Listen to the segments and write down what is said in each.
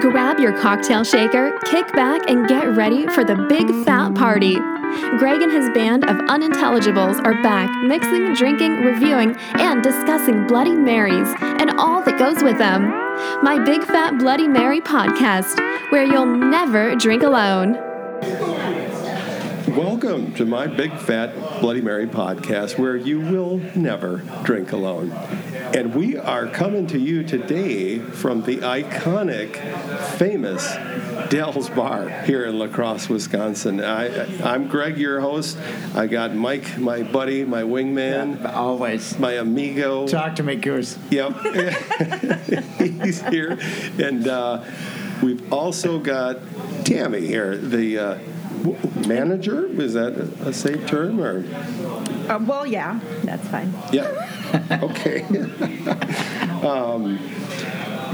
Grab your cocktail shaker, kick back, and get ready for the big fat party. Greg and his band of unintelligibles are back, mixing, drinking, reviewing, and discussing Bloody Marys and all that goes with them. My Big Fat Bloody Mary podcast, where you'll never drink alone. Welcome to my Big Fat Bloody Mary podcast, where you will never drink alone. And we are coming to you today from the iconic, famous Dell's Bar here in La Crosse, Wisconsin. I, I'm Greg, your host. I got Mike, my buddy, my wingman, Always. my amigo. Talk to me, Goose. Yep. He's here. And uh, we've also got Tammy here, the uh, manager. Is that a safe term? Or Uh, well, yeah, that's fine. Yeah. Okay. um,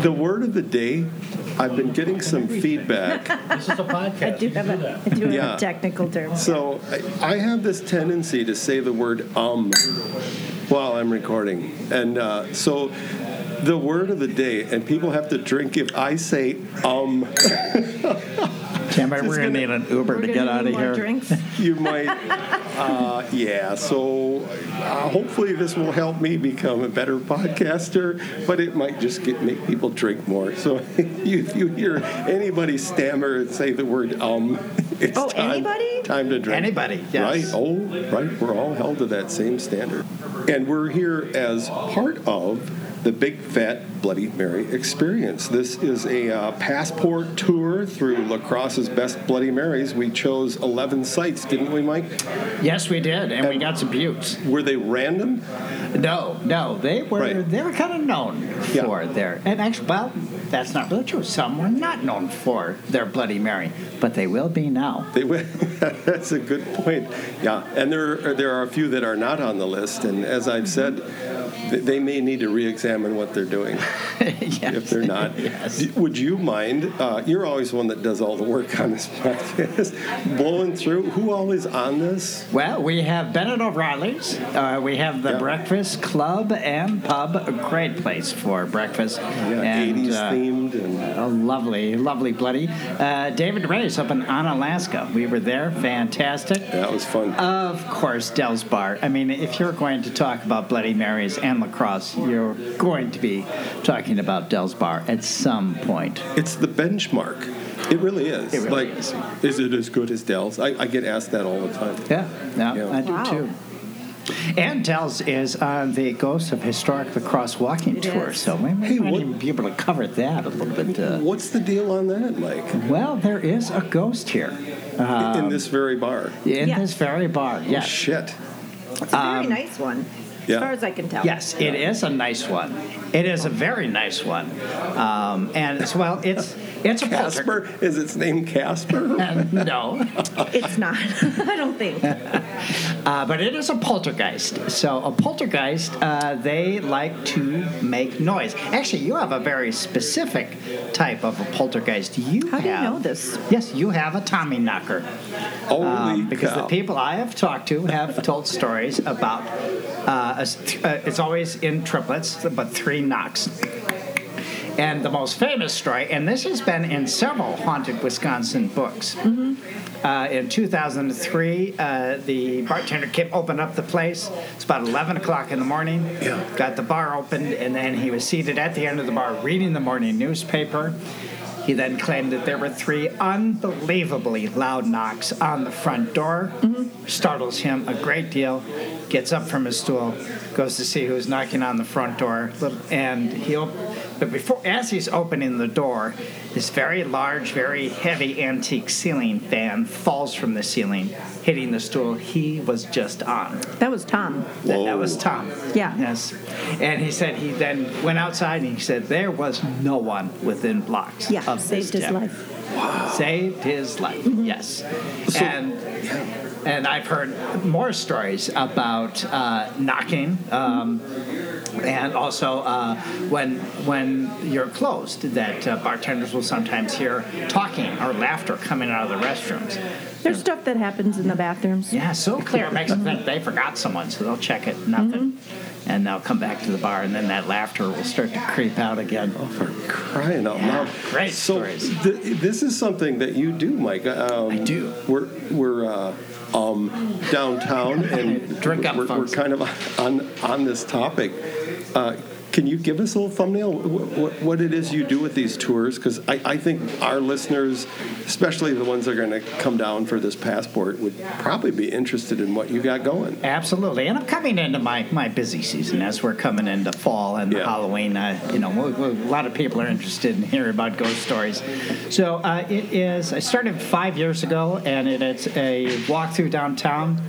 the word of the day, I've been getting some feedback. This is a podcast. I do have a, I do have Yeah. a technical term. So I, I have this tendency to say the word um while I'm recording. And uh, so the word of the day, and people have to drink if I say um, Tim, we're going to gonna- need an Uber We're to gonna get out of more here. Drinks. you might, uh, yeah. So uh, hopefully this will help me become a better podcaster, but it might just get make people drink more. So if you hear anybody stammer and say the word um, it's Oh, time, anybody? time to drink. Anybody, yes. Right. Oh, right. We're all held to that same standard, and we're here as part of the Big Fat Bloody Mary experience. This is a uh, passport tour through La Crosse's best Bloody Marys. We chose 11 sites, didn't we, Mike? Yes, we did, and we got some buttes. Were they random? No, no, they were Right. they were kind of known Yeah. for their and actually, well, that's not really true. Some were not known for their Bloody Mary, but they will be now. They went, that's a good point. Yeah, and there there are a few that are not on the list, and as I've said, they may need to re-examine what they're doing yes. if they're not. yes. Would you mind? Uh, you're always one that does all the work on this podcast. Blowing through, who all is on this? Well, we have Bennett O'Reilly's. Uh, we have the Yeah. Breakfast Club and Pub, a great place for breakfast. Yeah, and, 80s uh, themed and. A lovely, lovely bloody. Uh, David Ray's up in Onalaska. We were there. Fantastic. That was fun. Of course, Dell's Bar. I mean, if you're going to talk about Bloody Marys and La Crosse, you're going to be talking about Dell's Bar at some point. It's the benchmark. It really is. It really like, is. is it as good as Dell's? I, I get asked that all the time. Yeah, yeah, Yeah. I do Wow. too. And Dell's is on the Ghost of Historic La Crosse Walking It Tour, is. so we might Hey, not what- even be able to cover that a little bit. Uh, What's the deal on that, Mike? well, there is a ghost here In this very bar. in Yeah. this very bar. Yes. Shit. It's a very Um, nice one, yeah. as far as I can tell. Yes, it is a nice one. It is a very nice one, um, and it's well, it's it's a polter- Casper? Is its name Casper? no, It's not. I don't think. uh, but it is a poltergeist. So a poltergeist, uh, they like to make noise. Actually, you have a very specific type of a poltergeist. You How do you have, know this? Yes, you have a Tommy knocker. Holy Um, because cow. the people I have talked to have told stories about uh, a s- uh, it's always in triplets, but three knocks. And the most famous story, and this has been in several haunted Wisconsin books. Uh, in 2003, uh, the bartender came, opened up the place. It's about 11 o'clock in the morning. Yeah. Got the bar opened, and then he was seated at the end of the bar reading the morning newspaper. He then claimed that there were three unbelievably loud knocks on the front door. Startles him a great deal. Gets up from his stool, goes to see who's knocking on the front door, and he. Op- but before, as he's opening the door, this very large, very heavy antique ceiling fan falls from the ceiling, hitting the stool he was just on. That was Tom. That, that was Tom. Yeah. Yes. And he said he then went outside and he said there was no one within blocks Yeah, of this saved his gym. life. Saved his life. Yes. So- and and I've heard more stories about uh, knocking. Um, and also uh, when when you're closed, that uh, bartenders will sometimes hear talking or laughter coming out of the restrooms. There's stuff that happens in the bathrooms. Yeah, so clear. It makes them think they forgot someone, so they'll check it. Nothing. and they'll come back to the bar, and then that laughter will start to creep out again. Oh, for crying out Yeah, loud! great so stories. th- this is something that you do, Mike. Um, I do. We're we're uh, um, downtown, and Drink up, we're, we're kind of on on this topic. Uh, can you give us a little thumbnail what, what, it is you do with these tours? Because I, I think our listeners, especially the ones that are going to come down for this passport, would probably be interested in what you got going. Absolutely, and I'm coming into my, my busy season as we're coming into fall and Yeah. Halloween. Uh, you know, we- we- a lot of people are interested in hearing about ghost stories. So uh, it is. I started five years ago, and it, it's a walk through downtown.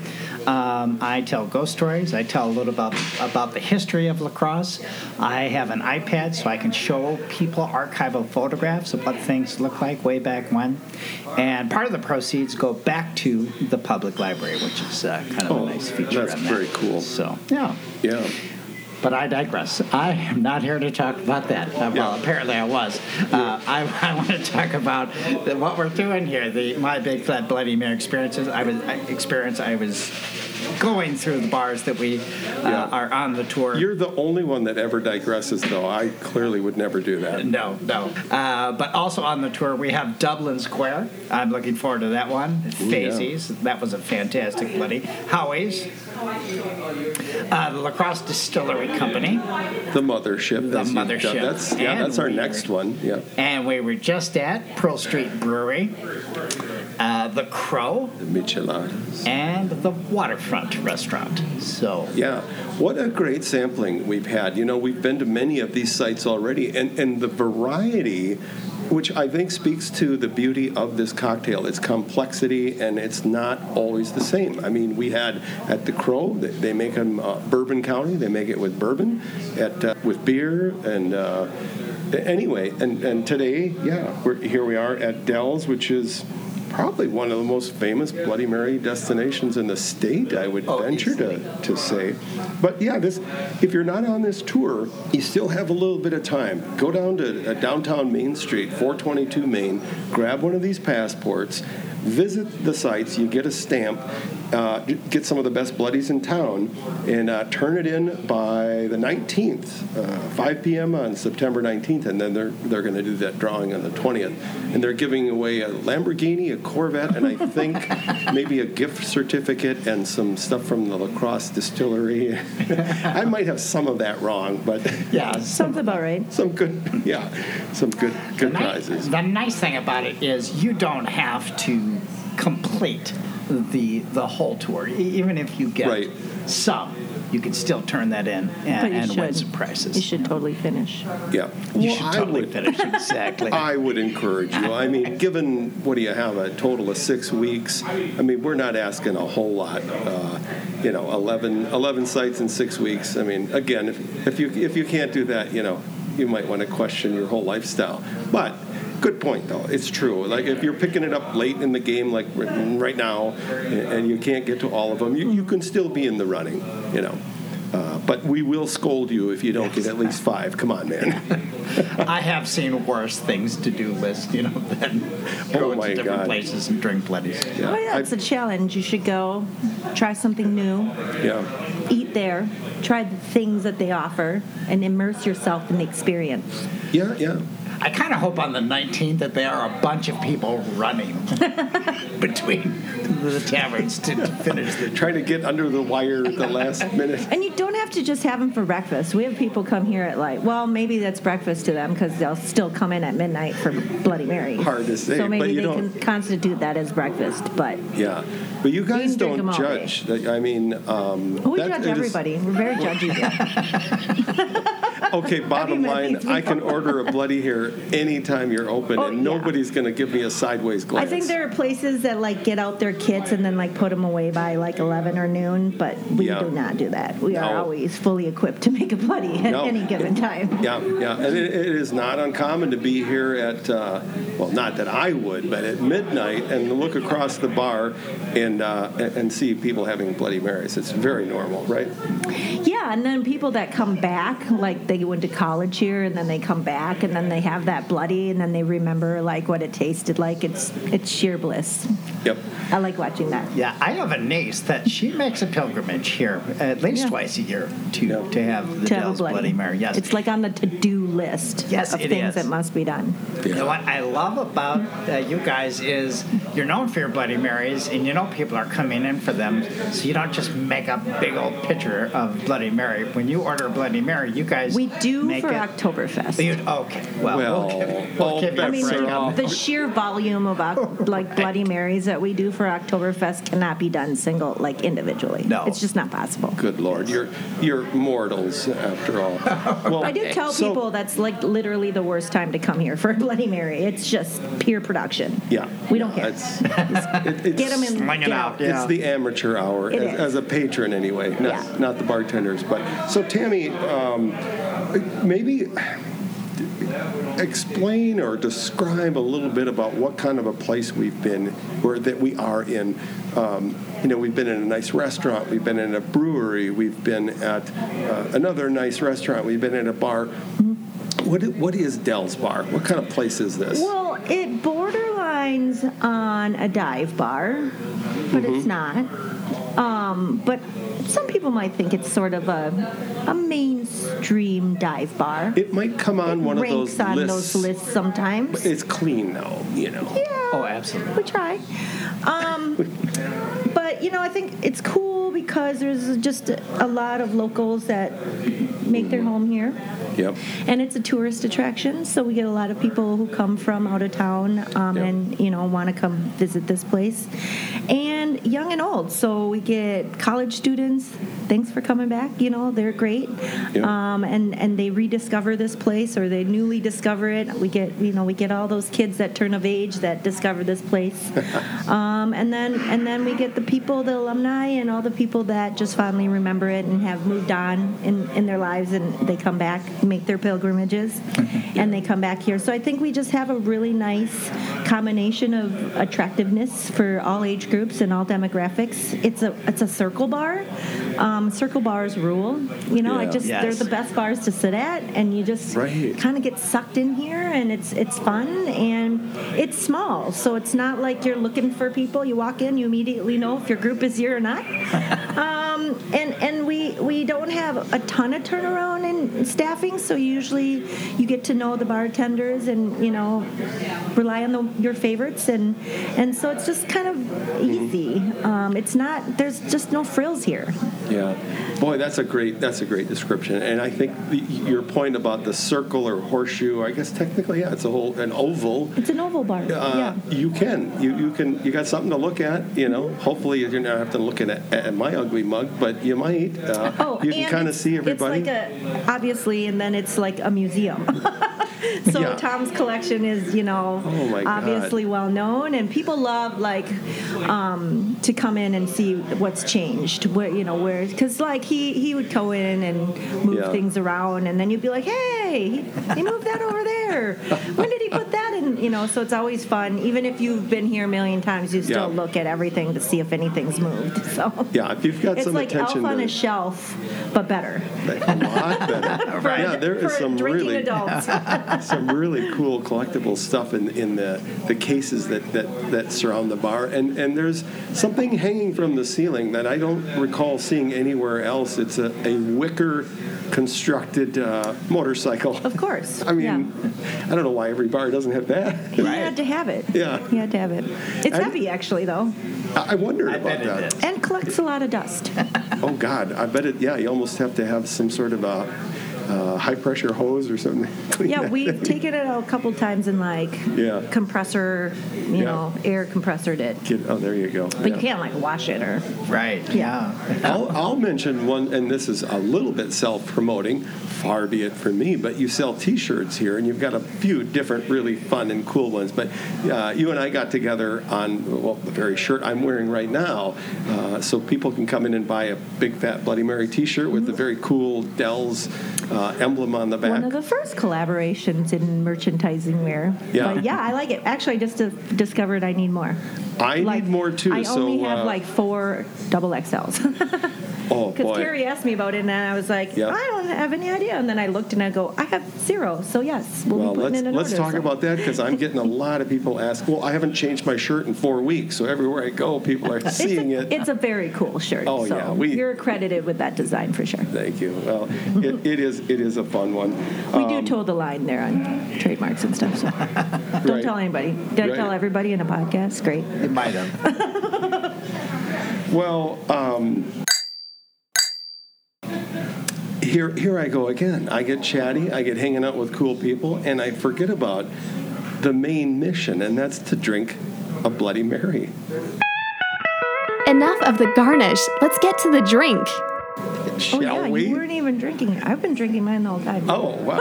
Um, I tell ghost stories. I tell a little about about the history of La Crosse. I have an iPad, so I can show people archival photographs of what things look like way back when. And part of the proceeds go back to the public library, which is uh, kind of Oh, a nice feature. that's on that. very cool. So yeah. Yeah. But I digress. I am not here to talk about that. Uh, Well, Yeah. apparently I was. Uh, I, I want to talk about the, what we're doing here. The my big fat bloody mare experiences. I was I, experience. I was going through the bars that we uh, Yeah. are on the tour. You're the only one that ever digresses, though. I clearly would never do that. no, no. Uh, but also on the tour, we have Dublin Square. I'm looking forward to that one. Fayze's. That was a fantastic bloody. Howie's. Uh, the La Crosse Distillery Company. The mothership. The as you've done. mothership. That's yeah. And That's our we next were- one. Yeah. And we were just at Pearl Street Brewery, uh, the Crow, The Micheladas. and the Waterfront Restaurant. So, Yeah, what a great sampling we've had. You know, we've been to many of these sites already, and, and the variety, which I think speaks to the beauty of this cocktail, its complexity, and it's not always the same. I mean, we had at the Crow, they, they make them uh, Bourbon County, they make it with bourbon, at uh, with beer, and uh, anyway, and, and today, yeah, we're, here we are at Dell's, which is probably one of the most famous Bloody Mary destinations in the state, I would Oh, venture to, to say. But yeah, this if you're not on this tour, you still have a little bit of time. Go down to uh, downtown Main Street, 422 Main, grab one of these passports, visit the sites, you get a stamp, uh, get some of the best bloodies in town, and uh, turn it in by the 19th, uh, 5 p.m. on September 19th, and then they're they're going to do that drawing on the 20th, and they're giving away a Lamborghini, a Corvette, and I think maybe a gift certificate and some stuff from the La Crosse Distillery. I might have some of that wrong, but yeah. Sounds about right. some good, yeah, some good good the, ni- prizes. the nice thing about it is you don't have to complete the the whole tour. E- Even if you get Right. some, you can still turn that in and, you and win some prizes. You should totally finish. Yeah, You Well, should totally would- finish. Exactly. I would encourage you. I mean, given what do you have a total of six weeks? I mean, we're not asking a whole lot. Uh, you know, 11, 11 sites in six weeks. I mean, again, if, if you if you can't do that, you know, you might want to question your whole lifestyle. But good point, though. It's true. Like if you're picking it up late in the game, like right now, and you can't get to all of them, you, you can still be in the running. You know. Uh, but we will scold you if you don't get at least five. Come on, man. I have seen worse things to do list, you know, than go Oh to different God. places and drink bloodies. Yeah, well, yeah, it's I- a challenge. You should go, try something new, yeah. eat there, try the things that they offer, and immerse yourself in the experience. Yeah, yeah. I kind of hope on the 19th that there are a bunch of people running between the taverns to, to finish the Trying to get under the wire at the last minute. And you don't have to just have them for breakfast. We have people come here at like, well, maybe that's breakfast to them because they'll still come in at midnight for Bloody Mary. Hard to say, So maybe but you they don't- can constitute that as breakfast. But Yeah, but you guys can drink don't all day. judge. That- I mean, um, we that- judge it is- everybody. We're very judgy. here. okay, bottom line, I can order a bloody here anytime you're open, Oh, and yeah. nobody's going to give me a sideways glance. I think there are places that like get out their kits and then like put them away by like 11 or noon, but we Yeah. do not do that. We are always fully equipped to make a bloody at No. any given time. Yeah, yeah, and it, it is not uncommon to be here at, uh, well, not that I would, but at midnight and look across the bar and uh, and and see people having Bloody Marys. It's very normal, right? Yeah, and then people that come back, like they they went to college here and then they come back and then they have that bloody and then they remember like what it tasted like. It's it's sheer bliss. Yep. I like watching that. Yeah, I have a niece that she makes a pilgrimage here at least Yeah. twice a year to Yeah. to have the To have a Dell's Bloody. Mary. Yes, It's like on the to-do list Yes, of it things is. that must be done. You know what I love about uh, you guys is you're known for your Bloody Marys, and you know people are coming in for them, so you don't just make a big old picture of Bloody Mary. When you order a Bloody Mary, you guys We do make for it, Oktoberfest. You, okay, well, Well, we'll give, we'll all give you bets I mean, break are the, that. the sheer volume of oc- like Bloody Marys that we do for Oktoberfest cannot be done single, like individually. No. it's just not possible. Good Lord, you're you're mortals after all. Well, I do tell so- people that's like literally the worst time to come here for a Bloody Mary. It's just pure production. Yeah, we don't care. It's, it, it's, Get them in. Sling it get out, yeah. It's the amateur hour It as, is. as a patron, anyway, not, Yeah. not the bartenders. But so, Tammy, um, maybe explain or describe a little bit about what kind of a place we've been, or that we are in. Um, you know, we've been in a nice restaurant, we've been in a brewery, we've been at uh, another nice restaurant, we've been in a bar. What, what is Dell's Bar? What kind of place is this? Well, it borderlines on a dive bar, but Mm-hmm. it's not. Um, but some people might think it's sort of a, a mainstream dive bar. it might come on It one of ranks those on lists. those lists sometimes. It's clean though, you know. Yeah. Oh, absolutely. We try. Um, but, you know, I think it's cool because there's just a, a lot of locals that make their home here. Yep. And it's a tourist attraction, so we get a lot of people who come from out of town um, Yep. and, you know, want to come visit this place. And young and old. So we get college students. Thanks for coming back. You know, they're great. Yep. Um, and, and they rediscover this place or they newly discover it. We get, you know, we get all those kids that turn of age that discover this place. um, and then and then we get the people, the alumni, and all the people that just fondly remember it and have moved on in, in their lives and they come back, make their pilgrimages, and they come back here. So I think we just have a really nice combination of attractiveness for all age groups and all demographics. It's a it's a circle bar. Um, circle bars rule. You know, I Yeah. just they're the best bars to sit at, and you just Right. kind of get sucked in here, and it's it's fun and it's small, so it's not like you're looking for people. You walk in, you immediately know if your group is here or not. um, and and we we don't have a ton of turnaround in staffing, so usually you get to know the bartenders and you know rely on the, your favorites, and and so it's just kind of easy. Um, it's not there's just no frills here. Yeah, boy, that's a great that's a great description, and I think the, your point about the circle or horseshoe, I guess technically, yeah, it's a whole an oval. It's an oval bar. Uh, yeah. You can you you can you got something to look at. You know, hopefully you're not have to look at, at my ugly mug, but you might. Uh, Oh, you can kind of see everybody. It's like a obviously, and then it's like a museum. so Yeah. Tom's collection is, you know, Oh, obviously well known, and people love like um, to come in and see what's changed. Where you know where because like he he would go in and move Yeah. things around, and then you'd be like, hey, he, he moved that over there. When did he put that in? You know, so it's always fun. Even if you've been here a million times, you still Yeah. look at everything to see if anything's moved. So yeah, if you've got it's some like Elf on to a shelf, but better. a lot better. For, Yeah, there is for some drinking really adults. some really cool collectible stuff in, in the, the cases that, that, that surround the bar. And, and there's something hanging from the ceiling that I don't recall seeing anywhere else. It's a, a wicker constructed uh, motorcycle. of course. I mean, I don't know why every bar doesn't have that. He had to have it. Yeah. He had to have it. It's I- heavy, actually, though, I I wondered I about bet it that. is. and collects a lot of dust. Oh God, I bet it. Yeah, you almost have to have some sort of a uh, high pressure hose or something. Yeah, we've taken it out a couple times and like Yeah. compressor, you Yeah. know, air compressored it. Get- oh, there you go. But Yeah. you can't like wash it or. Right. Yeah. I'll, I'll mention one, and this is a little bit self-promoting, far be it from me. But you sell T-shirts here, and you've got a few different, really fun and cool ones. But uh, you and I got together on well, the very shirt I'm wearing right now, uh, so people can come in and buy a big fat Bloody Mary T-shirt with the very cool Dell's uh, emblem on the back. One of the first collaborations in merchandising wear. Yeah. But yeah, I like it. Actually, I just discovered I need more. I Like, need more too. I so only have uh, like four double XLs. Oh, Because boy. Carrie asked me about it, and I was like, Yeah. I don't have any idea. And then I looked and I go, I have zero. So yes, we'll Well, be putting let's in an let's order. talk so. about that because I'm getting a lot of people ask. Well, I haven't changed my shirt in four weeks, so everywhere I go, people are It's seeing a, it. it's a very cool shirt. Oh, so yeah, we- you're accredited with that design for sure. Thank you. Well, it, it is it is a fun one. We do Um, toe the line there on trademarks and stuff. So don't Right. tell anybody. Did I tell everybody in a podcast? Great. You might have. Well, um, here here I go again. I get chatty. I get hanging out with cool people, and I forget about the main mission, and that's to drink a Bloody Mary. Enough of the garnish. Let's get to the drink. Shall oh yeah, we? you weren't even drinking. I've been drinking mine the whole time. Oh, wow.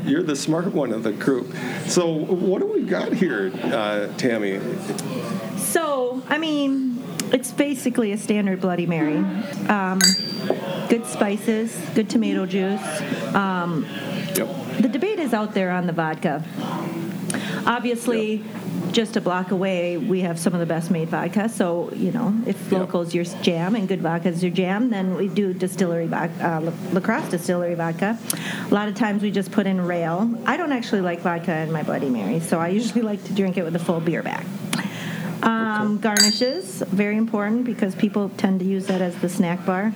You're the smart one of the group. So, what do we got here, uh, Tammy? So, I mean, it's basically a standard Bloody Mary. Um, good spices, good tomato juice. Um, Yep. the debate is out there on the vodka. Obviously, just a block away, we have some of the best made vodka. So, you know, if Yeah. local's your jam and good vodka's your jam, then we do distillery vodka, uh, La- lacrosse distillery vodka. A lot of times we just put in rail. I don't actually like vodka in my Bloody Mary, so I usually like to drink it with a full beer back. Um, garnishes, very important because people tend to use that as the snack bar.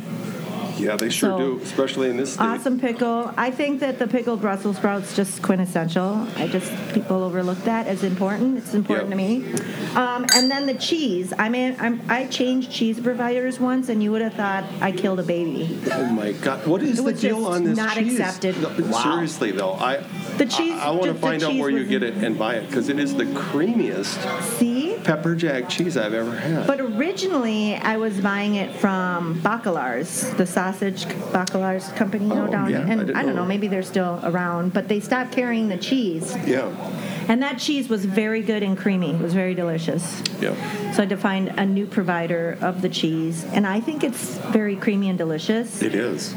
Yeah, they sure So, do, especially in this state. Awesome pickle. I think that the pickled Brussels sprouts just quintessential. I just people overlook that as important. It's important Yep. to me. Um, and then the cheese. I mean, I'm, I changed cheese providers once, and you would have thought I killed a baby. Oh my God! What is It the was deal just on this not cheese? accepted. No, Seriously though, I The cheese- I, want to find out where you get it and buy it because it is the creamiest See. Pepper jack cheese I've ever had. But originally, I was buying it from Bakalar's, the sausage Bakalar's company, you know, Oh, down. yeah, I and didn't I, don't know. know, maybe they're still around, but they stopped carrying the cheese. yeah, And that cheese was very good and creamy. It was very delicious. yeah. So I had to find a new provider of the cheese, and I think it's very creamy and delicious. It is.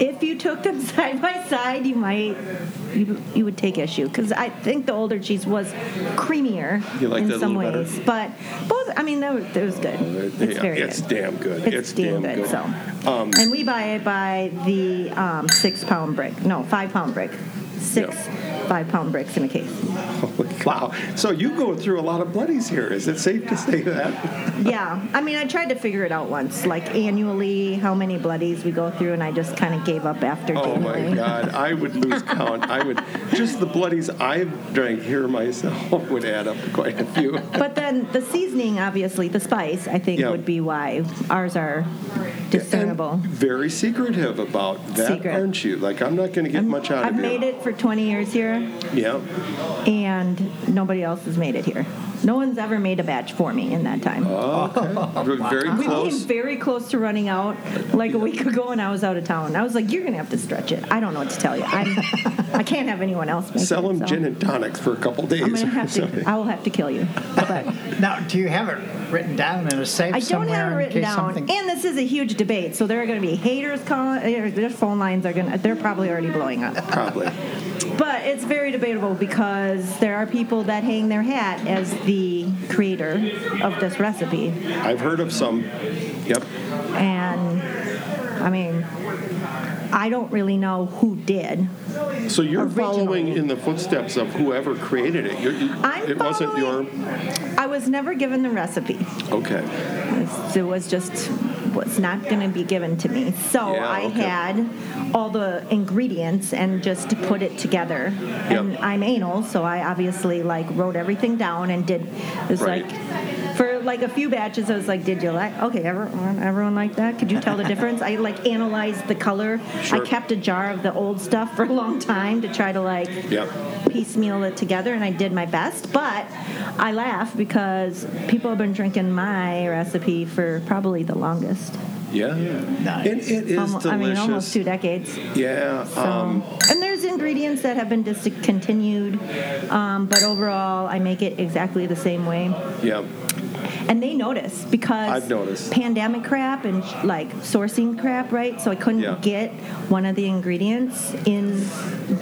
If you took them side by side, you might you, you would take issue because I think the older cheese was creamier like in some little better? ways, but both. I mean, that was, that was good. It's Yeah, very it's good. damn good. It's, It's damn, damn good. good. So, Um, and we buy it by the um, six pound brick. No, five pound brick. Six five pound bricks in a case. Wow. So you go through a lot of bloodies here. Is it safe to say that? Yeah, I mean, I tried to figure it out once, like annually, how many bloodies we go through, and I just kind of gave up after Oh my God! I would lose count. I would just the bloodies I've drank here myself would add up quite a few. But then the seasoning, obviously, the spice, I think Yeah. would be why ours are discernible. And very secretive about that, Secret. aren't you? Like I'm not going to get much out of it. I've made it for 20 years here, Yeah. and nobody else has made it here. No one's ever made a batch for me in that time. Okay. Very we came very close to running out like a week ago, and I was out of town. I was like, "You're gonna have to stretch it." I don't know what to tell you. I'm, I can't have anyone else make Sell it. them so gin and tonics for a couple days. I'm gonna have or to. I will have to kill you. But Now, do you have it written down in a safe I don't somewhere have it written down. something? And this is a huge debate, so there are going to be haters calling. uh, Their phone lines are going. to They're probably already blowing up. Probably. But it's very debatable because there are people that hang their hat as the creator of this recipe, I've heard of some. Yep. and I mean, I don't really know who did. So you're following in the footsteps of whoever created it. You're, you, it wasn't your. I was never given the recipe. Okay. It was just was not going to be given to me. So Yeah, I okay. had all the ingredients and just put it together. And I'm anal, so I obviously like wrote everything down and did. It was Right. like for like a few batches, I was like, "Did you like? Okay, everyone, everyone like that? Could you tell the difference?" I like analyzed the color. Sure. I kept a jar of the old stuff for a long time to try to like Yep. piecemeal it together, and I did my best. But I laugh because people have been drinking my recipe for probably the longest. Yeah. Nice. And it is Almo- delicious. I mean, almost two decades. Yeah. So, Um, and there's ingredients that have been discontinued, um, but overall, I make it exactly the same way. yeah. And they notice because I've noticed. pandemic crap and like sourcing crap, right? So I couldn't Yeah. get one of the ingredients in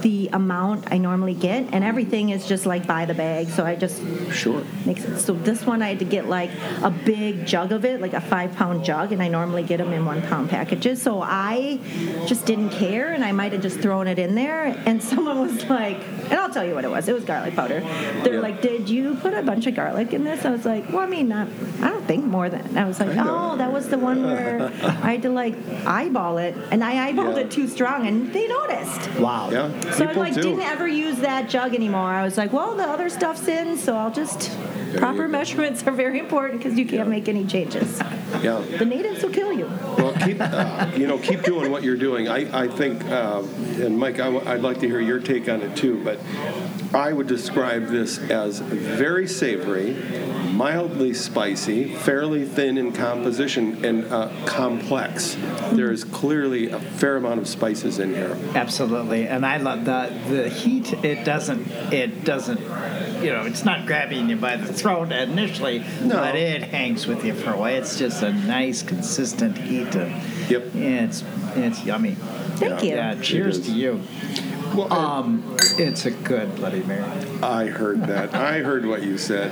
the amount I normally get, and everything is just like by the bag. So I just Sure. makes it. So this one I had to get like a big jug of it, like a five pound jug, and I normally get them in one pound packages. So I just didn't care, and I might have just thrown it in there. And someone was like, and I'll tell you what it was. It was garlic powder. They're Yeah. like, "Did you put a bunch of garlic in this?" I was like, "Well, I mean, not. I don't think more than." I was like, I "Oh, that was the one where I had to like eyeball it, and I eyeballed Yeah. it too strong, and they noticed." Wow. Yeah. So I people like do. didn't ever use that jug anymore. I was like, well, the other stuff's in, so I'll just you proper measurements are very important because you can't Yeah. make any changes. Yeah. The natives will kill you. Well, keep uh, you know keep doing what you're doing. I I think, uh, and Mike, I w- I'd like to hear your take on it too. But I would describe this as very savory, mildly spicy, fairly thin in composition, and uh, complex. There is clearly a fair amount of spices in here. Absolutely, and I love the the heat. It doesn't. It doesn't. You know, it's not grabbing you by the throat initially, No. but it hangs with you for a while. It's just a nice, consistent heat. To, Yep. It's it's yummy. Thank Yeah. you. Yeah. Cheers to you. Well, Um, it's a good Bloody Mary. I heard that. I heard what you said.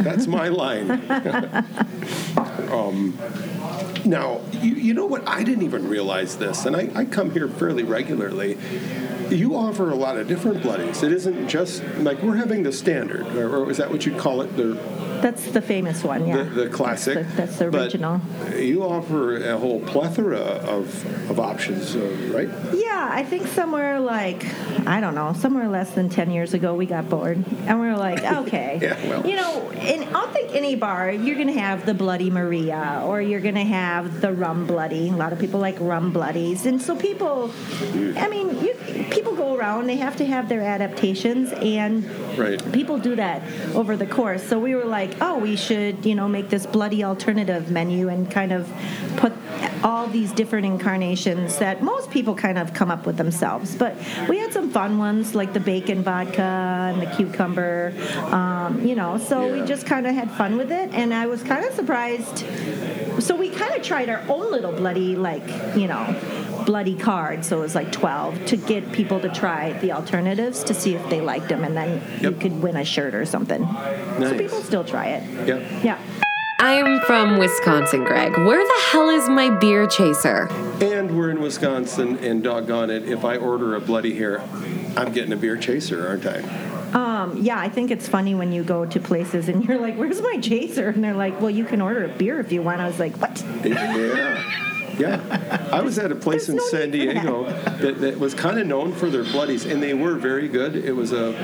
That's my line. um, now, you, you know what? I didn't even realize this, and I, I come here fairly regularly. You offer a lot of different bloodies. It isn't just like we're having the standard, or, or is that what you'd call it? The, That's the famous one, yeah. the, the classic. That's the, that's the But original. you offer a whole plethora of, of options, uh, right? Yeah, I think somewhere like, I don't know, somewhere less than 10 years ago, we got bored. And we were like, okay. Yeah, well. You know, in, I'll think any bar, you're going to have the Bloody Maria or you're going to have the rum bloody. A lot of people like rum bloodies. And so people, I mean, you, people go around, they have to have their adaptations. And Right. people do that over the course. So we were like, oh, we should, you know, make this bloody alternative menu and kind of put all these different incarnations that most people kind of come up with themselves. But we had some fun ones like the bacon vodka and the cucumber, um, you know. So Yeah. we just kind of had fun with it, and I was kind of surprised. So we kind of tried our own little bloody, like, you know. Bloody card, so it was like 12 to get people to try the alternatives to see if they liked them, and then you could win a shirt or something. So people still try it. Yeah. Yeah. I'm from Wisconsin, Greg. Where the hell is my beer chaser? And we're in Wisconsin, and doggone it, if I order a Bloody here, I'm getting a beer chaser, aren't I? Um, yeah, I think it's funny when you go to places and you're like, "Where's my chaser?" And they're like, "Well, you can order a beer if you want." I was like, "What?" Yeah. Yeah. I was at a place in San. Diego that, that was kind of known for their bloodies, and they were very good. It was a,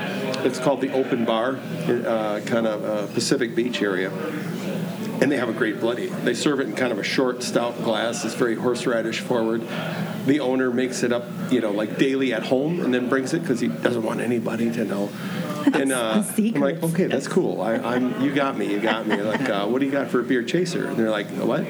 it's called the Open Bar, uh, kind of uh, Pacific Beach area. And they have a great bloody. They serve it in kind of a short, stout glass. It's very horseradish forward. The owner makes it up, you know, like daily at home, and then brings it because he doesn't want anybody to know. And uh, I'm like, okay, that's cool. I, I'm, you got me, you got me. Like, uh, what do you got for a beer chaser? And they're like, what?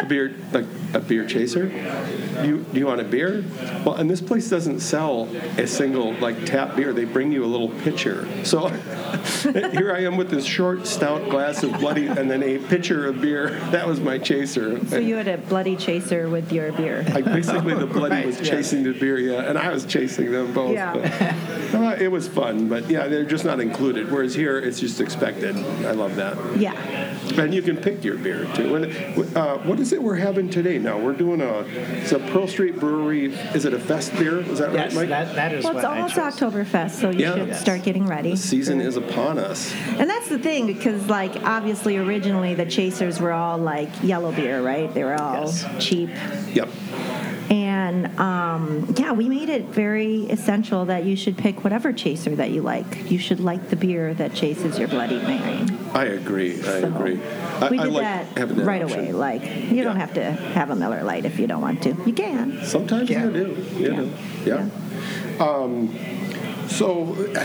a beer like a beer chaser do you, do you want a beer well and this place doesn't sell a single like tap beer they bring you a little pitcher so here i am with this short stout glass of bloody and then a pitcher of beer that was my chaser So you had a bloody chaser with your beer. like basically the bloody Right, was yeah. chasing the beer yeah and i was chasing them both Yeah. but, uh, it was fun but yeah they're just not included whereas here it's just expected i love that Yeah. and you can pick your beer too. And, uh, what is it we're having today? Now we're doing a it's a Pearl Street Brewery. Is it a fest beer? Is that Yes, right, Mike? that, that is Well, it's what almost chose. Oktoberfest, so you Yeah. should Yes. start getting ready. the season is upon us. And that's the thing, because like obviously originally the chasers were all like yellow beer, right? They were all Yes. cheap. Yep. And um, yeah, we made it very essential that you should pick whatever chaser that you like. You should like the beer that chases your Bloody Mary. I agree. I So, agree. I, we I did like that, that right option. away. Like you don't have to have a Miller Lite if you don't want to. You can. Sometimes Yeah. you do. You Yeah. do. Yeah. Um, So, uh,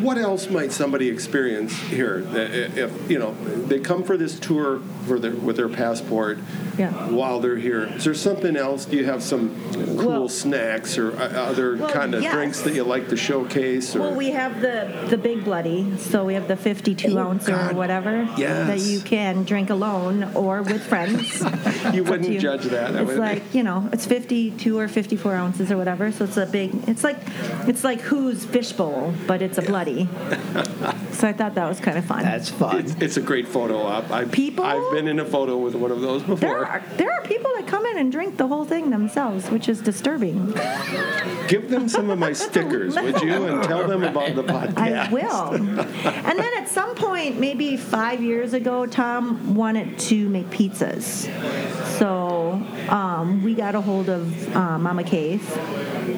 what else might somebody experience here? Uh, If you know they come for this tour for their, with their passport Yeah. while they're here, is there something else? Do you have some cool Well- snacks or uh, other Well, kind of yes. drinks that you like to showcase? Or Well, we have the the big bloody, so we have the 52 Oh, ounce God. or whatever Yes. that you can drink alone or with friends. you wouldn't to judge that. It's like you know, it's 52 or 54 ounces or whatever. So it's a big. It's like it's like who's fishbowl, but it's a bloody. so I thought that was kind of fun. That's fun. It's, it's a great photo op. I, People? I've been in a photo with one of those before. there are there are people that come in and drink the whole thing themselves, which is disturbing. Give them some of my stickers, would you, and tell them about the podcast. I will. and then at some point, maybe five years ago, Tom wanted to make pizzas. So um, we got a hold of uh, Mama Kay's,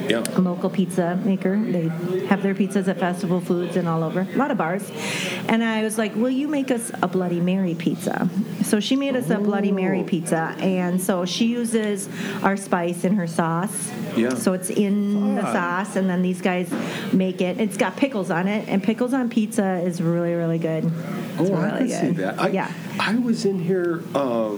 Yeah. a local pizza maker. They have their pizzas at Festival Foods and all over, a lot of bars. And I was like, Will you make us a Bloody Mary pizza? So she made us a Bloody Mary pizza. And so she uses our spice in her sauce. Yeah. So it's in the sauce, and then these guys make it. It's got pickles on it, and pickles on pizza is really, really good. It's Oh, I really can see that. I, yeah. I was in here uh,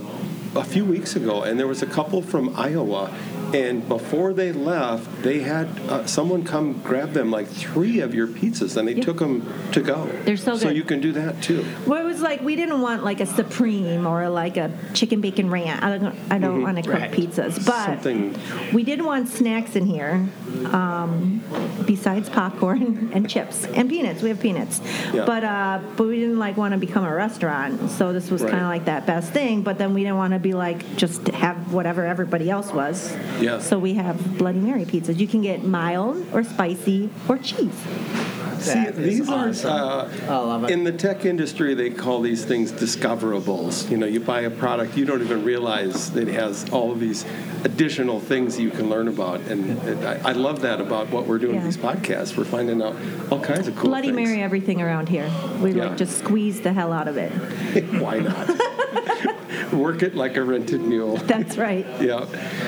a few weeks ago, and there was a couple from Iowa, and before they left, they had uh, someone come grab them like three of your pizzas, and they Yeah. took them to go. They're so good. So you can do that too. Well, it was like we didn't want like a supreme or like a chicken bacon ranch. I don't, I don't want to cook Right. pizzas, but Mm-hmm. Something- we didn't want snacks in here. Um, besides popcorn and chips and peanuts, we have peanuts. Yeah. But uh, but we didn't like want to become a restaurant, so this was Right. kind of like that best thing. But then we didn't want to be like just have whatever everybody else was. Yeah. So we have Bloody Mary pizzas. You can get mild or spicy or cheese. See, these awesome. are uh, I love it. in the tech industry. They call these things discoverables. You know, you buy a product, you don't even realize it has all of these additional things you can learn about, and it, I, I love that about what we're doing Yeah. with these podcasts. We're finding out all kinds of cool Bloody things. Mary everything around here. We Yeah. like just squeeze the hell out of it. Why not? Work it like a rented mule. That's right. Yeah.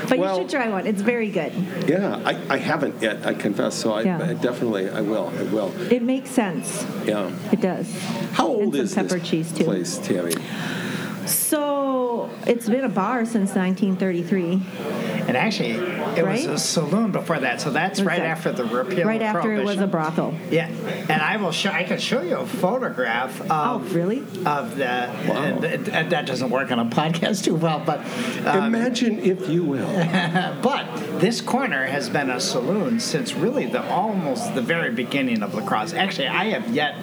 But well, you should try one. It's very good. Yeah, I, I haven't yet. I confess. So I, Yeah. I definitely I will. I will. It makes sense. Yeah. It does. How old is pepper this cheese too. place, Tammy? So it's been a bar since 1933. And actually, it was a saloon before that, so that's Was right that- after the repeal. Right of after it was a brothel. Yeah, and I will show. I can show you a photograph of. Oh, really? Of the. Wow. and th- and that doesn't work on a podcast too well, but. Um, Imagine if you will. but this corner has been a saloon since really the almost the very beginning of La Crosse. Actually, I have yet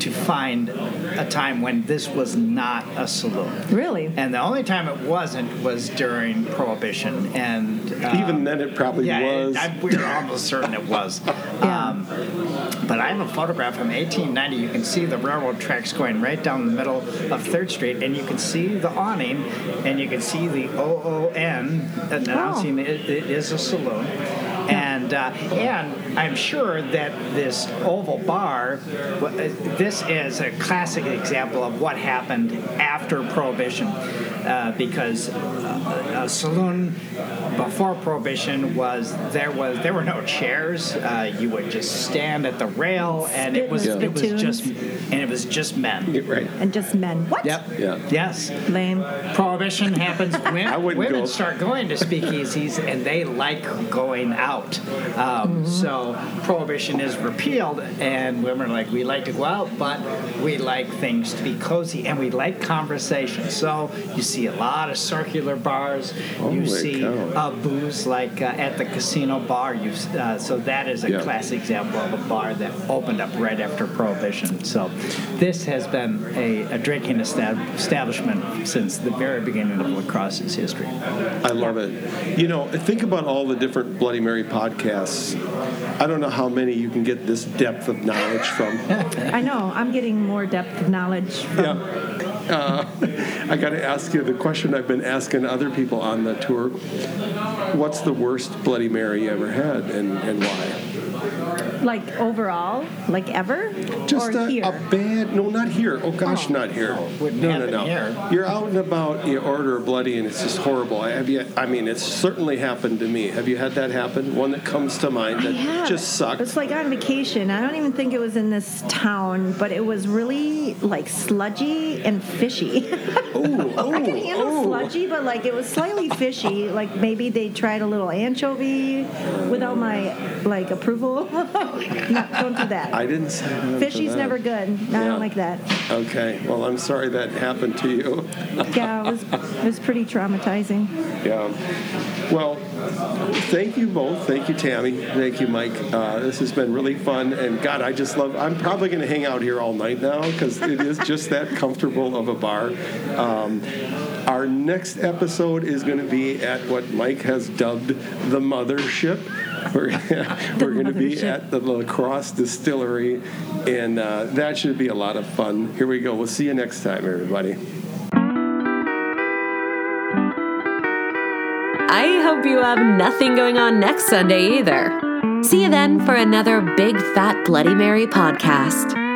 to find a time when this was not a saloon. Really? And the only time it wasn't was during Prohibition, and uh, Even then, it probably yeah, was. I, we're almost certain it was. Yeah. Um, but I have a photograph from 1890. You can see the railroad tracks going right down the middle of Third Street, and you can see the awning, and you can see the OON announcing it, it is a saloon. And uh, and I'm sure that this oval bar, this is a classic example of what happened after Prohibition, uh, because uh, a saloon before Prohibition was there was there were no chairs. Uh, you would just stand at the rail, and it was Spit it was just and it was just men. Yeah, right. And just men. What? Yep. Yeah. Yes. Lame. Prohibition happens. Women, women go. start going to speakeasies, and they like going out. Um, So prohibition is repealed, and women are like, we like to go out, but we like things to be cozy, and we like conversation. So you see a lot of circular bars. you see cow. uh, booze like uh, at the casino bar. You uh, so that is a Yeah. classic example of a bar that opened up right after prohibition. So this has been a, a drinking estab- establishment since the very beginning of La Crosse's history. I love it. You know, think about all the different Bloody Mary podcasts. I don't know how many you can get this depth of knowledge from. I know. I'm getting more depth of knowledge from. Yeah. Uh, I got to ask you the question I've been asking other people on the tour. What's the worst Bloody Mary you ever had and, and why? Like overall, like ever, Just or a, here? a bad, no, not here. Oh gosh, Oh. not here. wouldn't no, no, no. here. You're out and about, you order a bloody, and it's just horrible. Have you? I mean, it's certainly happened to me. Have you had that happen? One that comes to mind that I have. just sucked. It's like on vacation. I don't even think it was in this town, but it was really like sludgy and fishy. oh, oh, I can handle oh. sludgy, but like it was slightly fishy. Like maybe they tried a little anchovy without my like approval. no, don't do that. I didn't say that. Fishy's that. never good. I Yeah. don't like that. Okay. Well, I'm sorry that happened to you. Yeah, it was it was pretty traumatizing. Yeah. Well, thank you both. Thank you, Tammy. Thank you, Mike. Uh, this has been really fun. And God, I just love. I'm probably going to hang out here all night now because it is just that comfortable of a bar. Um, our next episode is going to be at what Mike has dubbed the mothership. We're, we're going to be at the La Crosse Distillery, and uh, that should be a lot of fun. Here we go. We'll see you next time, everybody. I hope you have nothing going on next Sunday either. See you then for another Big Fat Bloody Mary podcast.